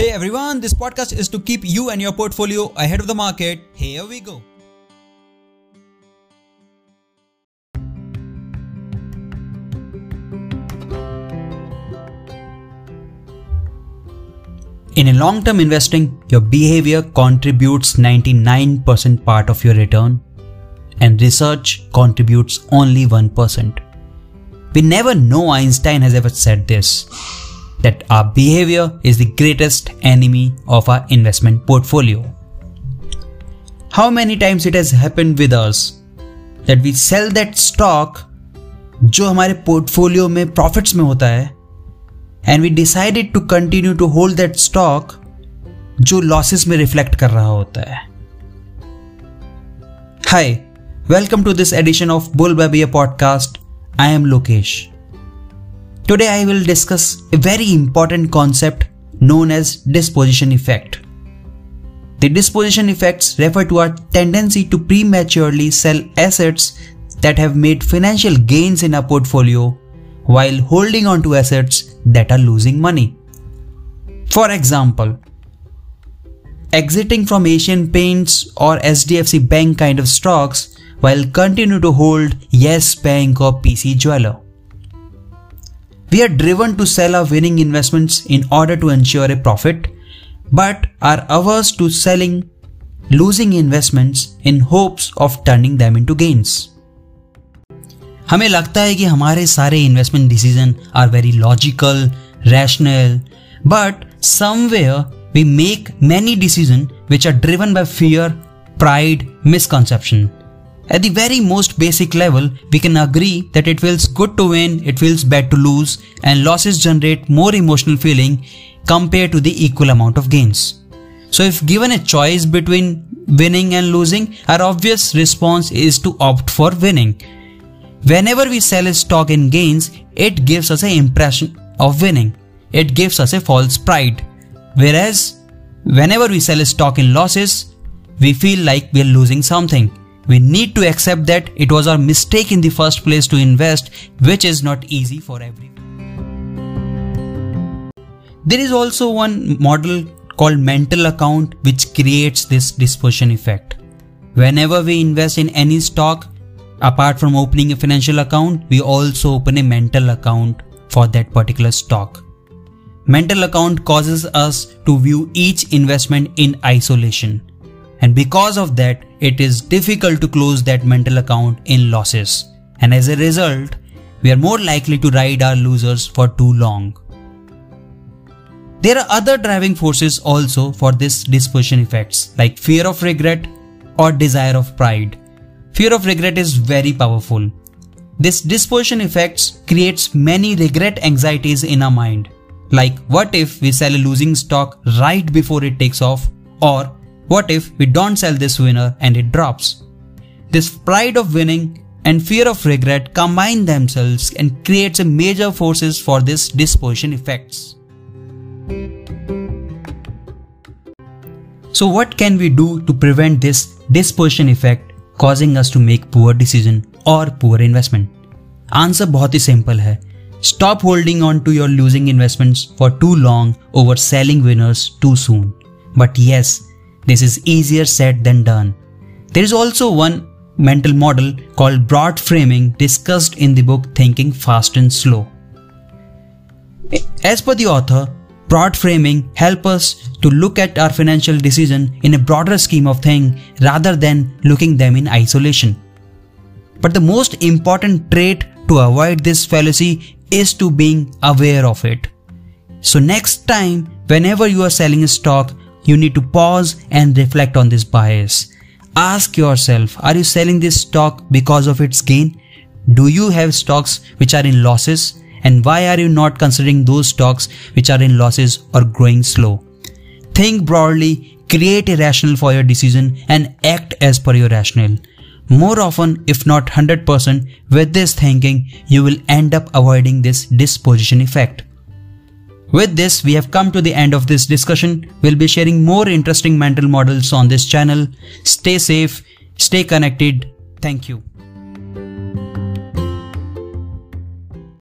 Hey everyone, this podcast is to keep you and your portfolio ahead of the market. Here we go. In a long term investing, your behavior contributes 99% part of your return and research contributes only 1%. We never know Einstein has ever said this that our behavior is the greatest enemy of our investment portfolio. How many times it has happened with us that we sell that stock जो हमारे portfolio में profits में होता है and we decided to continue to hold that stock जो losses में reflect कर रहा होता है hi welcome to this edition of bull baby podcast I am Lokesh Today I will discuss a very important concept known as disposition effect. The disposition effects refer to our tendency to prematurely sell assets that have made financial gains in our portfolio while holding on to assets that are losing money. For example, exiting from Asian Paints or HDFC Bank kind of stocks while continue to hold Yes Bank or PC Jeweller. We are driven to sell our winning investments in order to ensure a profit, but are averse to selling losing investments in hopes of turning them into gains. हमें लगता है कि हमारे सारे investment decision are very logical rational but somewhere we make many decision which are driven by fear pride misconception at the very most basic level, we can agree that it feels good to win, it feels bad to lose, and losses generate more emotional feeling compared to the equal amount of gains. So, if given a choice between winning and losing, our obvious response is to opt for winning. Whenever we sell a stock in gains, it gives us an impression of winning. It gives us a false pride. Whereas, whenever we sell a stock in losses, we feel like we are losing something. We need to accept that it was our mistake in the first place to invest, which is not easy for everyone. There is also one model called mental account which creates this disposition effect. Whenever we invest in any stock, Apart from opening a financial account, we also open a mental account for that particular stock. Mental account causes us to view each investment in isolation. And because of that, it is difficult to close that mental account in losses. And as a result, we are more likely to ride our losers for too long. There are other driving forces also for this disposition effects like fear of regret or desire of pride. Fear of regret is very powerful. This disposition effects creates many regret anxieties in our mind. Like what if we sell a losing stock right before it takes off or what if we don't sell this winner and it drops? This pride of winning and fear of regret combine themselves and creates a major forces for this disposition effects. So what can we do to prevent this disposition effect causing us to make poor decision or poor investment? Answer बहुत simple. Stop holding on to your losing investments for too long over selling winners too soon. But yes, this is easier said than done. There is also one mental model called broad framing discussed in the book Thinking Fast and Slow. As per the author, broad framing help us to look at our financial decision in a broader scheme of things rather than looking them in isolation. But the most important trait to avoid this fallacy is to being aware of it. So next time, whenever you are selling a stock, you need to pause and reflect on this bias. Ask yourself, are you selling this stock because of its gain? Do you have stocks which are in losses? And why are you not considering those stocks which are in losses or growing slow? Think broadly, create a rationale for your decision and act as per your rationale. More often, if not 100%, with this thinking, you will end up avoiding this disposition effect. With this, we have come to the end of this discussion. We'll be sharing more interesting mental models on this channel. Stay safe, stay connected. Thank you.